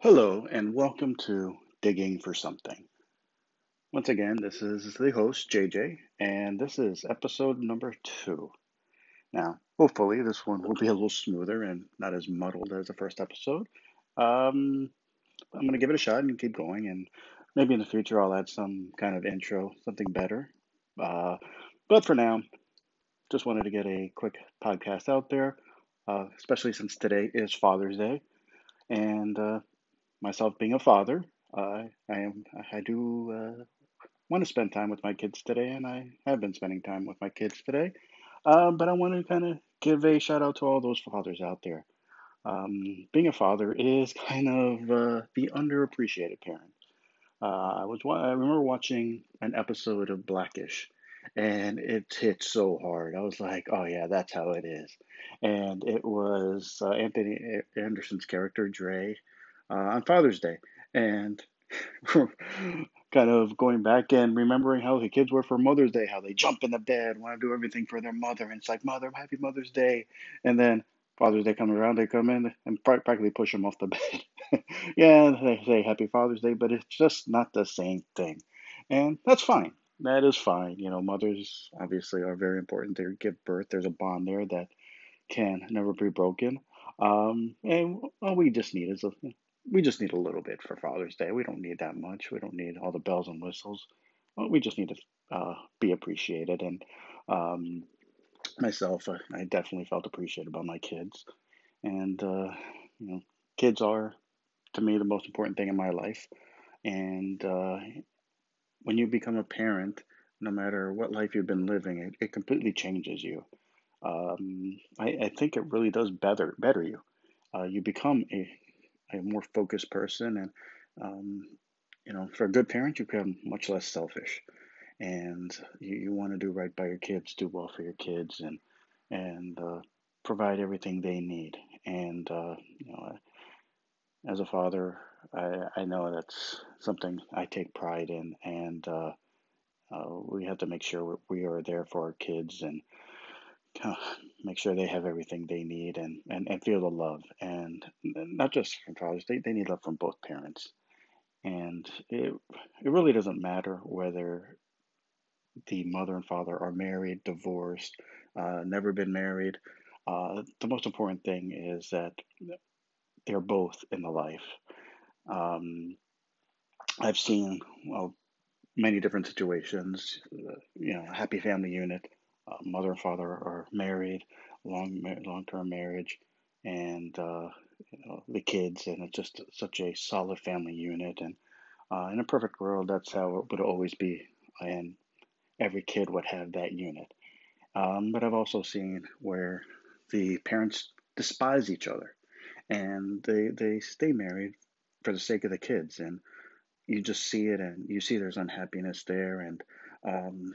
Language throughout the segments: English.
Hello, and welcome to Digging for Something. Once again, this is the host, JJ, and this is episode number two. Now, hopefully, this one will be a little smoother and not as muddled as the first episode. Um, I'm going to give it a shot and keep going, and maybe in the future I'll add some kind of intro, something better. Uh, but for now, just wanted to get a quick podcast out there, uh, especially since today is Father's Day. And uh, myself being a father, uh, I am I do uh, want to spend time with my kids today, and I have been spending time with my kids today. Um, but I want to kind of give a shout out to all those fathers out there. Um, being a father is kind of uh, the underappreciated parent. Uh, I was I remember watching an episode of Blackish, and it hit so hard. I was like, "Oh yeah, that's how it is." And it was uh, Anthony Anderson's character Dre uh, on Father's Day, and kind of going back and remembering how the kids were for Mother's Day, how they jump in the bed, want to do everything for their mother, and it's like, "Mother, Happy Mother's Day," and then Father's Day comes around, they come in and practically push them off the bed. yeah, they say Happy Father's Day, but it's just not the same thing, and that's fine. That is fine. You know, mothers obviously are very important. They give birth. There's a bond there that can never be broken. Um, and all we just need is a we just need a little bit for Father's Day. We don't need that much. We don't need all the bells and whistles. We just need to uh, be appreciated. And um, myself, uh, I definitely felt appreciated by my kids. And uh, you know, kids are to me the most important thing in my life. And uh, when you become a parent, no matter what life you've been living, it, it completely changes you. Um, I, I think it really does better better you. Uh, you become a a more focused person, and um, you know, for a good parent, you become much less selfish, and you, you want to do right by your kids, do well for your kids, and and uh, provide everything they need. And uh, you know, as a father, I, I know that's something I take pride in, and uh, uh, we have to make sure we are there for our kids and make sure they have everything they need and, and, and feel the love. And not just from fathers, they, they need love from both parents. And it, it really doesn't matter whether the mother and father are married, divorced, uh, never been married. Uh, the most important thing is that they're both in the life. Um, I've seen well, many different situations, uh, you know, happy family unit uh, mother and father are married, long long term marriage, and uh, you know, the kids, and it's just such a solid family unit. And uh, in a perfect world, that's how it would always be, and every kid would have that unit. Um, but I've also seen where the parents despise each other, and they they stay married for the sake of the kids, and you just see it, and you see there's unhappiness there, and um,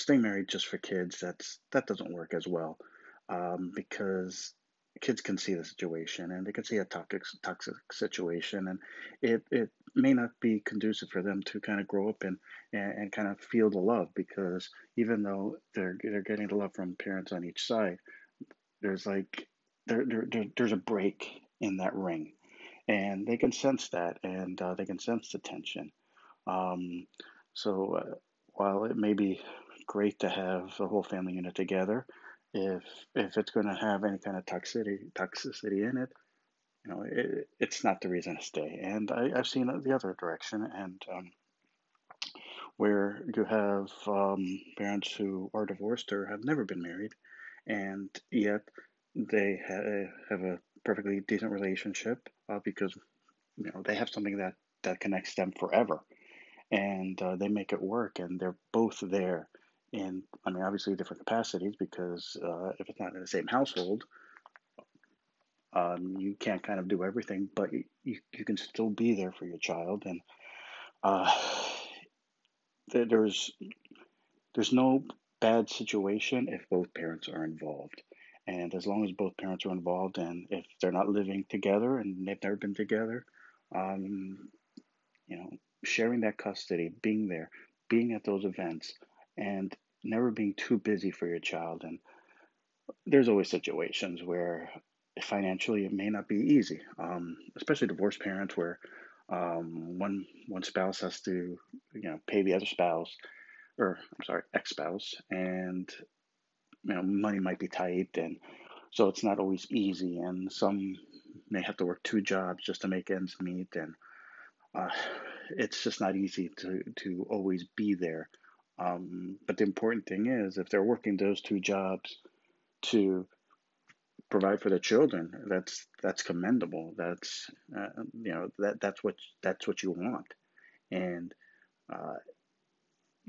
staying married just for kids that's that doesn't work as well. Um, because kids can see the situation and they can see a toxic toxic situation and it it may not be conducive for them to kind of grow up and, and, and kind of feel the love because even though they're they're getting the love from parents on each side there's like there, there, there there's a break in that ring and they can sense that and uh, they can sense the tension. Um, so uh, while it may be great to have the whole family unit together. If if it's going to have any kind of toxicity toxicity in it, you know, it, it's not the reason to stay. And I, I've seen the other direction, and um, where you have um, parents who are divorced or have never been married, and yet they ha- have a perfectly decent relationship uh, because you know they have something that that connects them forever, and uh, they make it work, and they're both there in, I mean, obviously different capacities because uh, if it's not in the same household, um, you can't kind of do everything, but you, you, can still be there for your child. And uh, there's there's no bad situation if both parents are involved. And as long as both parents are involved, and if they're not living together and they've never been together, um, you know, sharing that custody, being there, being at those events, and never being too busy for your child. And there's always situations where financially it may not be easy, um, especially divorced parents where um, one one spouse has to you know pay the other spouse or I'm sorry ex spouse and you know money might be tight and so it's not always easy and some may have to work two jobs just to make ends meet and uh, it's just not easy to to always be there um, but the important thing is if they're working those two jobs to provide for their children that's that's commendable. That's uh, you know that that's what that's what you want. And uh,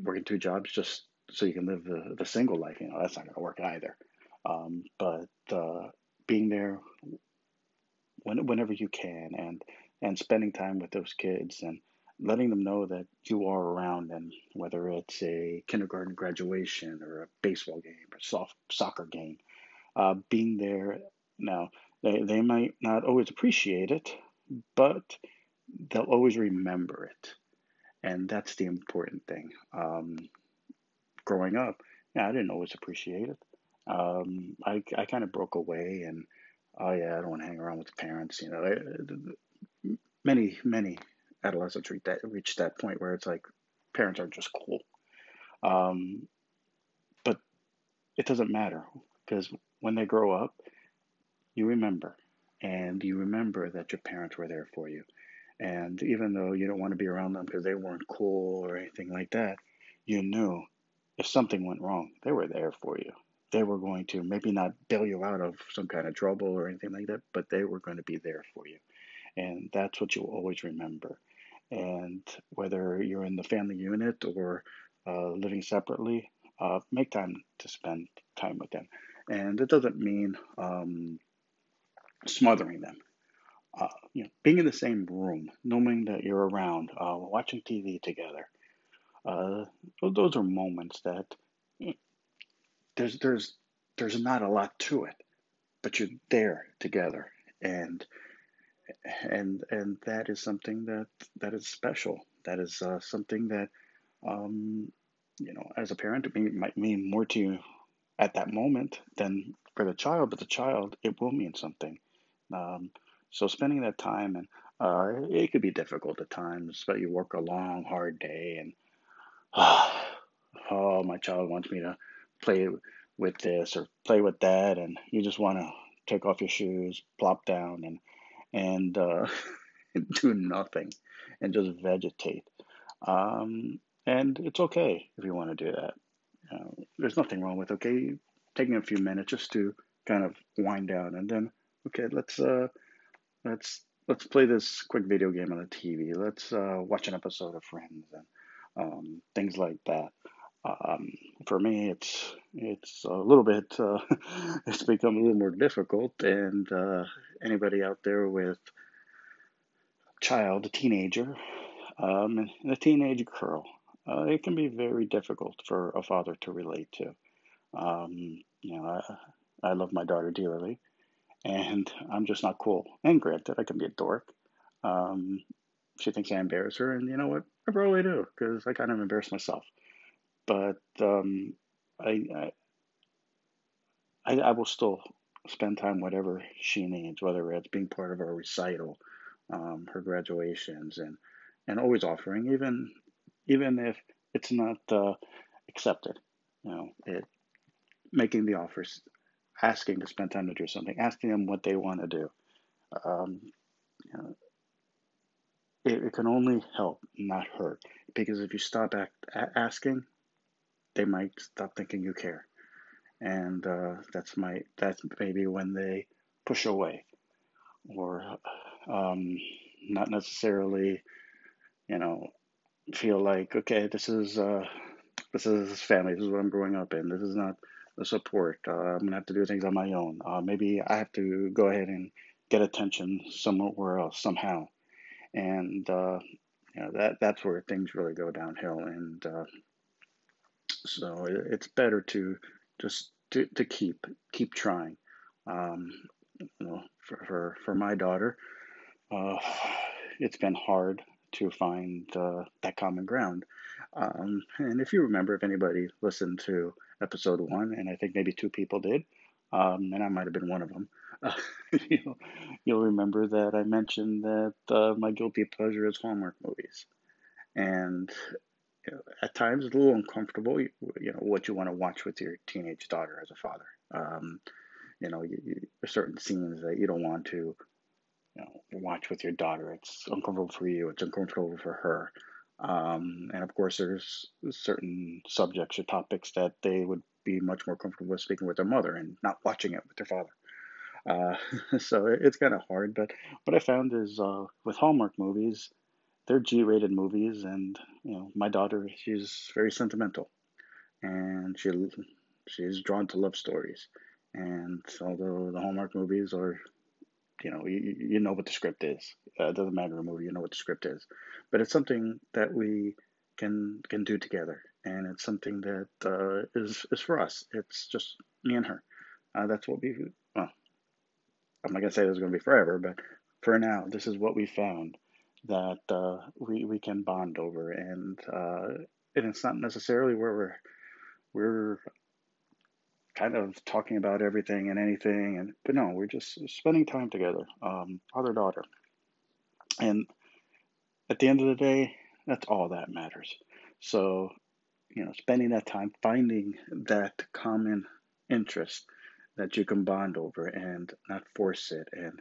working two jobs just so you can live the, the single life you know that's not going to work either. Um, but uh, being there when, whenever you can and and spending time with those kids and letting them know that you are around them whether it's a kindergarten graduation or a baseball game or soft soccer game uh, being there. Now, they, they might not always appreciate it, but they'll always remember it. And that's the important thing. Um, growing up, yeah, I didn't always appreciate it. Um, I, I kind of broke away and, oh yeah, I don't want to hang around with the parents. You know, I, many, many adolescents reach that, reach that point where it's like parents are just cool. Um, but it doesn't matter because when they grow up, you remember. And you remember that your parents were there for you. And even though you don't want to be around them because they weren't cool or anything like that, you knew if something went wrong, they were there for you. They were going to maybe not bail you out of some kind of trouble or anything like that, but they were going to be there for you. And that's what you'll always remember. And whether you're in the family unit or uh, living separately, uh, make time to spend time with them. And it doesn't mean um, smothering them. Uh, you know, being in the same room, knowing that you're around, uh, watching TV together. Uh, those are moments that know, there's there's there's not a lot to it, but you're there together, and and and that is something that that is special. That is uh, something that um, you know, as a parent, it may, might mean more to you at that moment than for the child, but the child, it will mean something. Um, so spending that time, and uh, it could be difficult at times, but you work a long, hard day, and oh, oh, my child wants me to play with this or play with that, and you just want to take off your shoes, plop down, and and uh, do nothing, and just vegetate. Um, and it's okay if you want to do that. Uh, there's nothing wrong with okay taking a few minutes just to kind of wind down and then okay let's uh let's let's play this quick video game on the TV. Let's uh, watch an episode of Friends and um, things like that. Um, for me, it's it's a little bit uh, it's become a little more difficult. And uh, anybody out there with a child, a teenager, um, and a teenage girl, uh, it can be very difficult for a father to relate to. Um, you know, I, I love my daughter dearly, and I'm just not cool. And granted, I can be a dork. Um, she thinks I embarrass her, and you know what? I probably do because I kind of embarrass myself. But um, I, I, I, will still spend time whatever she needs, whether it's being part of her recital, um, her graduations, and and always offering, even even if it's not uh, accepted. You know, it making the offers, asking to spend time to do something, asking them what they want to do. Um, you know, it, it, can only help, not hurt. Because if you stop act, asking, they might stop thinking you care, and uh, that's my that's maybe when they push away, or um, not necessarily, you know, feel like okay, this is uh, this is family. This is what I'm growing up in. This is not the support. Uh, I'm gonna have to do things on my own. Uh, maybe I have to go ahead and get attention somewhere else somehow, and uh, you know that that's where things really go downhill. And uh, so it's better to just to, to keep keep trying. Um, you know, for for, for my daughter, uh, it's been hard to find uh, that common ground. Um, and if you remember, if anybody listened to episode one, and I think maybe two people did, um, and I might have been one of them, uh, you'll, you'll remember that I mentioned that uh, my guilty pleasure is Hallmark movies, and at times it's a little uncomfortable. You, you, know what you want to watch with your teenage daughter as a father. Um, you know, you, you, certain scenes that you don't want to you know, watch with your daughter. It's uncomfortable for you. It's uncomfortable for her. Um, and of course, there's certain subjects or topics that they would be much more comfortable with speaking with their mother and not watching it with their father. Uh, so it's kind of hard. But what I found is uh, with Hallmark movies, they're G-rated movies, and you know, my daughter, she's very sentimental, and she she's drawn to love stories. And although the Hallmark movies are you know, you, you know what the script is. Uh, it doesn't matter the movie, you know what the script is. But it's something that we can can do together, and it's something that uh, is is for us. It's just me and her. Uh, that's what we. Well, I'm not gonna say this is gonna be forever, but for now, this is what we found that uh, we we can bond over, and uh, and it's not necessarily where we're we're kind of talking about everything and anything. And but no we're just spending time together um, father daughter. And at the end of the day that's all that matters. So you know spending that time finding that common interest that you can bond over and not force it. And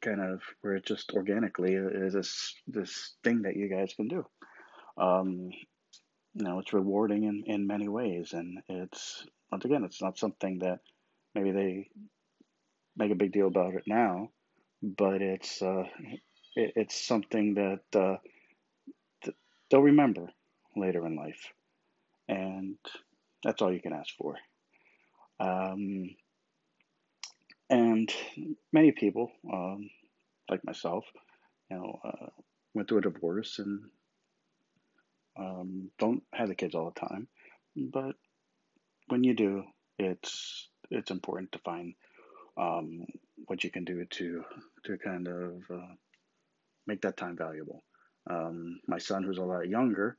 kind of where it just organically is this this thing that you guys can do. Um, you know it's rewarding in, in many ways. And it's once again, it's not something that maybe they make a big deal about it now, but it's uh, it, it's something that uh, th- they'll remember later in life, and that's all you can ask for. Um, and many people, um, like myself, you know, uh, went through a divorce and um, don't have the kids all the time, but when you do, it's it's important to find um, what you can do to to kind of uh, make that time valuable. Um, my son, who's a lot younger,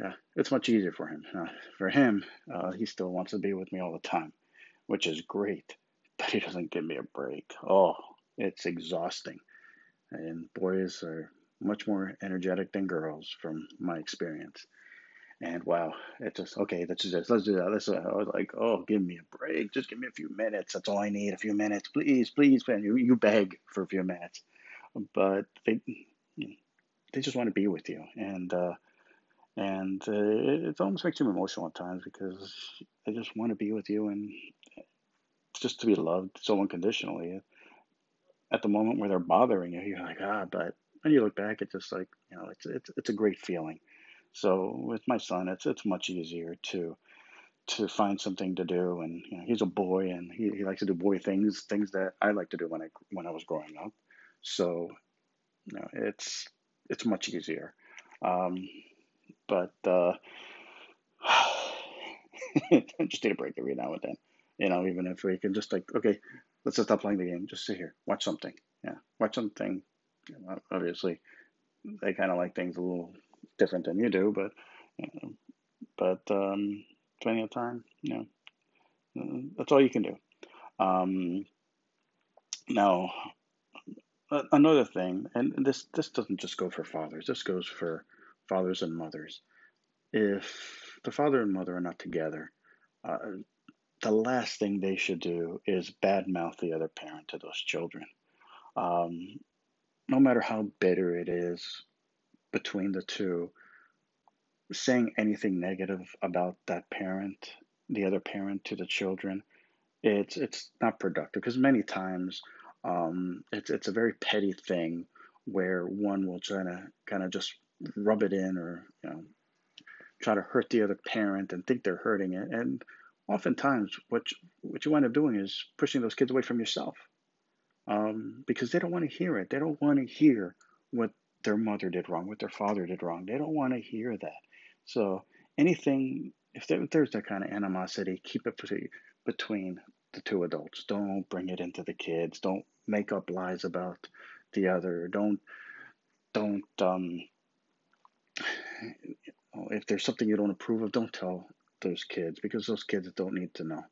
yeah, it's much easier for him. Uh, for him, uh, he still wants to be with me all the time, which is great, but he doesn't give me a break. Oh, it's exhausting. And boys are much more energetic than girls, from my experience. And wow, it just okay. Let's do this. Let's do that. Let's. I was like, oh, give me a break. Just give me a few minutes. That's all I need. A few minutes, please, please, man. You you beg for a few minutes, but they they just want to be with you, and uh, and uh, it, it almost makes you emotional at times because they just want to be with you and just to be loved so unconditionally. At the moment where they're bothering you, you're like, ah, but when you look back, it's just like you know, it's it's it's a great feeling so with my son, it's it's much easier to to find something to do, and you know, he's a boy, and he, he likes to do boy things, things that I like to do when I when I was growing up. So you know, it's it's much easier. Um, but uh, just need a break every now and then. You know, even if we can just like, okay, let's just stop playing the game. Just sit here, watch something. Yeah, watch something. Obviously, they kind of like things a little different than you do, but you know, but um, plenty of time, you know, that's all you can do. Um, now, another thing, and this this doesn't just go for fathers. This goes for fathers and mothers. If the father and mother are not together, uh, the last thing they should do is badmouth the other parent to those children. Um, no matter how bitter it is between the two, saying anything negative about that parent, the other parent to the children, it's it's not productive because many times um, it's it's a very petty thing where one will try to kind of just rub it in or you know try to hurt the other parent and think they're hurting it and oftentimes what you, what you wind up doing is pushing those kids away from yourself um, because they don't want to hear it they don't want to hear what their mother did wrong, what their father did wrong. They don't want to hear that. So anything, if, there, if there's that kind of animosity, keep it between the two adults. Don't bring it into the kids. Don't make up lies about the other. Don't don't um, if there's something you don't approve of, don't tell those kids because those kids don't need to know.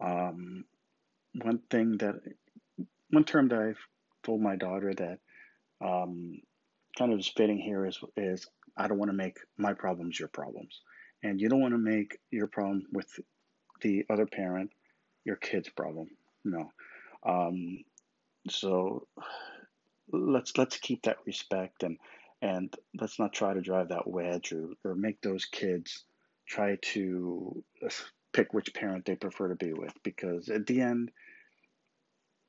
Um, one thing that one term that I've told my daughter that um, kind of is fitting here is is I don't want to make my problems your problems, and you don't want to make your problem with the other parent your kid's problem. No. Um, so let's let's keep that respect and and let's not try to drive that wedge or, or make those kids try to pick which parent they prefer to be with because at the end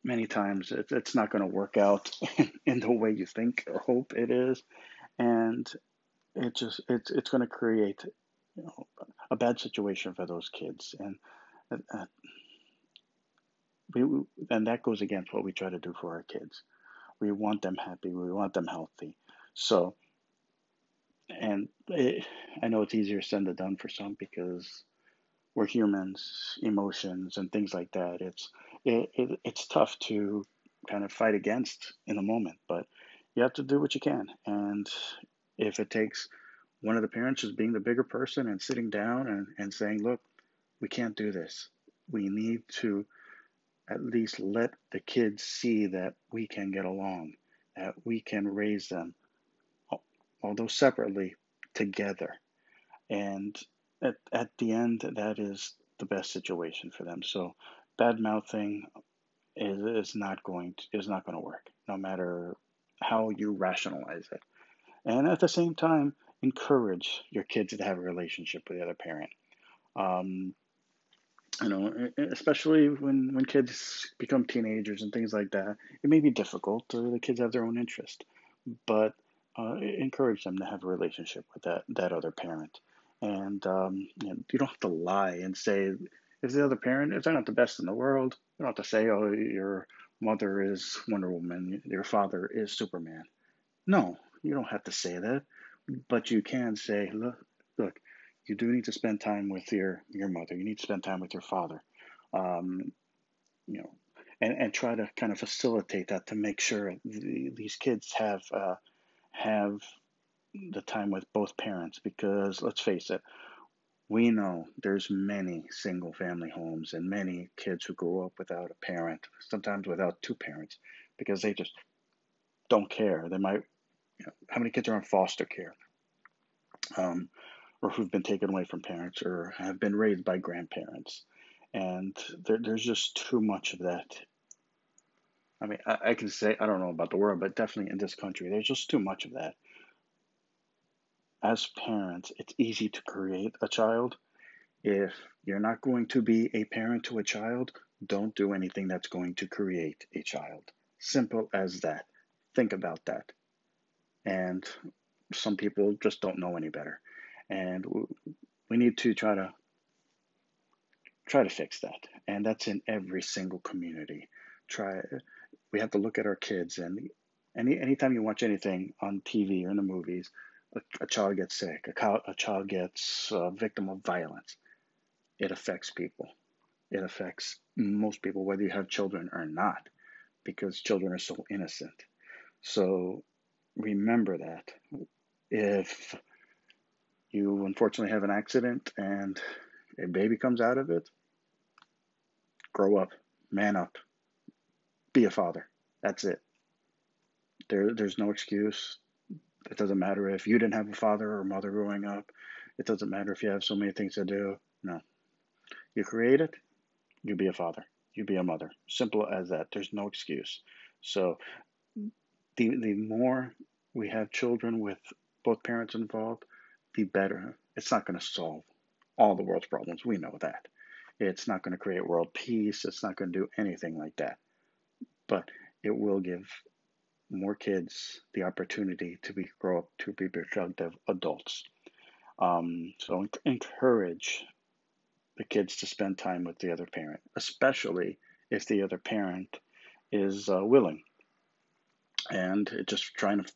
many times it, it's not going to work out in the way you think or hope it is. And it just it's it's going to create you know a bad situation for those kids. And uh, we, and that goes against what we try to do for our kids. We want them happy. We want them healthy. So and it, i know it's easier said than done for some because we're humans, emotions and things like that. It's it, it, it's tough to kind of fight against in the moment, but you have to do what you can. And if it takes one of the parents just being the bigger person and sitting down and, and saying, look, we can't do this. We need to at least let the kids see that we can get along, that we can raise them, although separately, together. And at, at the end, that is the best situation for them. So bad mouthing is, is not going to, is not going to work, no matter how you rationalize it. And at the same time, encourage your kids to have a relationship with the other parent. Um, you know, especially when, when kids become teenagers and things like that, it may be difficult. the kids have their own interest, but uh, encourage them to have a relationship with that, that other parent. And um, you, know, you, don't have to lie and say if the other parent if they're not the best in the world you don't have to say oh your mother is wonder woman your father is superman no you don't have to say that. But you can say look look you do need to spend time with your your mother. You need to spend time with your father. Um, you know and, and try to kind of facilitate that to make sure the, these kids have uh, have the time with both parents because let's face it, we know there's many single family homes and many kids who grow up without a parent, sometimes without two parents, because they just don't care. They might, you know, how many kids are in foster care, um, or who've been taken away from parents, or have been raised by grandparents, and there, there's just too much of that. I mean, I, I can say I don't know about the world, but definitely in this country, there's just too much of that as parents, it's easy to create a child. If you're not going to be a parent to a child, don't do anything that's going to create a child. Simple as that. Think about that. And some people just don't know any better. And we need to try to try to fix that. And that's in every single community. Try we have to look at our kids and any anytime you watch anything on TV or in the movies, a, a child gets sick, a, a child gets a victim of violence, it affects people. It affects most people, whether you have children or not, because children are so innocent. So remember that. If you unfortunately have an accident and a baby comes out of it, grow up, man up, be a father. That's it. There, there's no excuse. It doesn't matter if you didn't have a father or mother growing up. It doesn't matter if you have so many things to do. No. You create it, you be a father, you be a mother. Simple as that. There's no excuse. So the the more we have children with both parents involved, the better. It's not going to solve all the world's problems. We know that. It's not going to create world peace. It's not going to do anything like that. But it will give more kids the opportunity to be grow up to be productive adults. Um, so encourage the kids to spend time with the other parent, especially if the other parent is uh, willing, and just trying to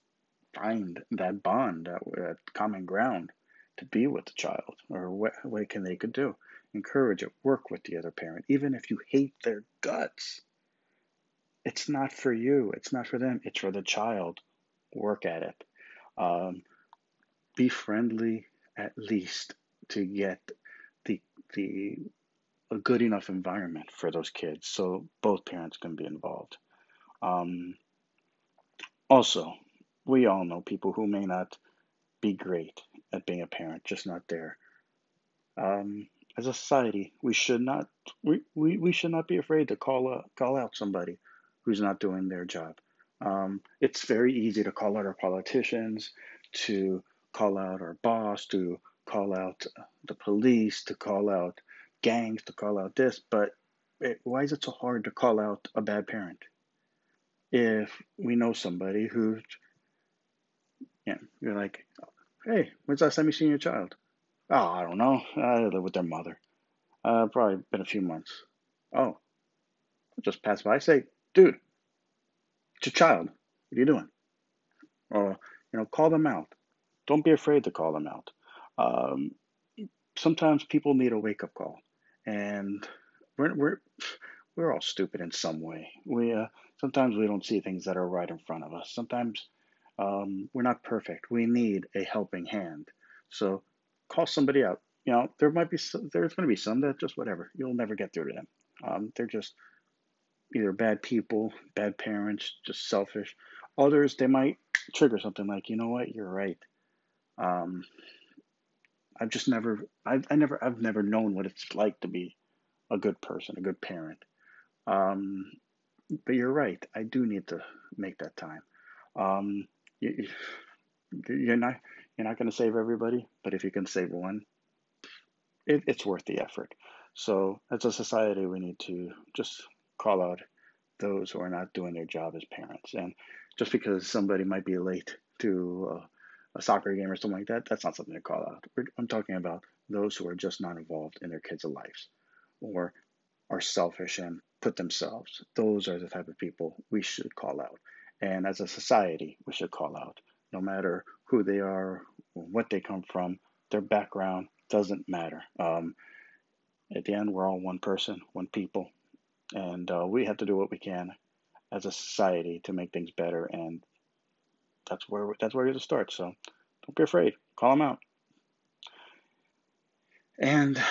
find that bond, that, that common ground to be with the child, or what way can they could do. Encourage it. Work with the other parent, even if you hate their guts it's not for you. It's not for them. It's for the child. Work at it. Um, be friendly at least to get the the a good enough environment for those kids so both parents can be involved. Um, also, we all know people who may not be great at being a parent, just not there. Um, as a society, we should not we, we, we should not be afraid to call out, call out somebody who's not doing their job. Um, it's very easy to call out our politicians, to call out our boss, to call out the police, to call out gangs, to call out this, but it, why is it so hard to call out a bad parent? If we know somebody who, yeah, you're like, hey, when's the last time you seen your child? Oh, I don't know. I live with their mother. Uh, probably been a few months. Oh, just pass by. I Say, dude, it's a child. What are you doing? Or, you know, call them out. Don't be afraid to call them out. Um, sometimes people need a wake up call, and we're we're we're all stupid in some way. We uh, sometimes we don't see things that are right in front of us. Sometimes um, we're not perfect. We need a helping hand. So call somebody out. You know, there might be some, there's going to be some that just whatever. You'll never get through to them. Um, they're just either bad people, bad parents, just selfish. Others they might trigger something like, you know what, you're right. Um, I've just never, I've, I never, I've never known what it's like to be a good person, a good parent. Um, but you're right. I do need to make that time. Um, you, you're not, you're not going to save everybody, but if you can save one, it, it's worth the effort. So as a society, we need to just call out those who are not doing their job as parents. And just because somebody might be late to a soccer game or something like that, that's not something to call out. I'm talking about those who are just not involved in their kids' lives or are selfish and put themselves. Those are the type of people we should call out. And as a society, we should call out no matter who they are, what they come from, their background doesn't matter. Um, at the end, we're all one person, one people, and uh, we have to do what we can as a society to make things better. And that's where that's where to start. So don't be afraid. Call them out. And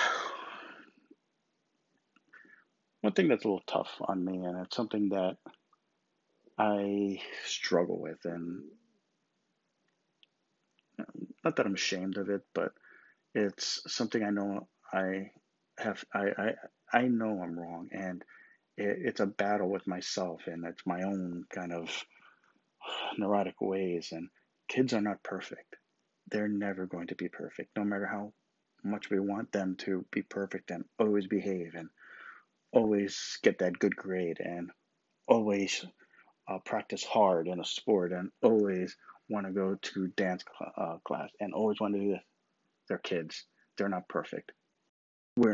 one thing that's a little tough on me, and it's something that I struggle with, and not that I'm ashamed of it, but it's something I know I have I I, I know I'm wrong, and it, it's a battle with myself, and it's my own kind of neurotic ways. And kids are not perfect. They're never going to be perfect, no matter how much we want them to be perfect and always behave and always get that good grade and always uh, practice hard in a sport and always want to go to dance cl- uh, class and always want to do this. They're kids. They're not perfect. We're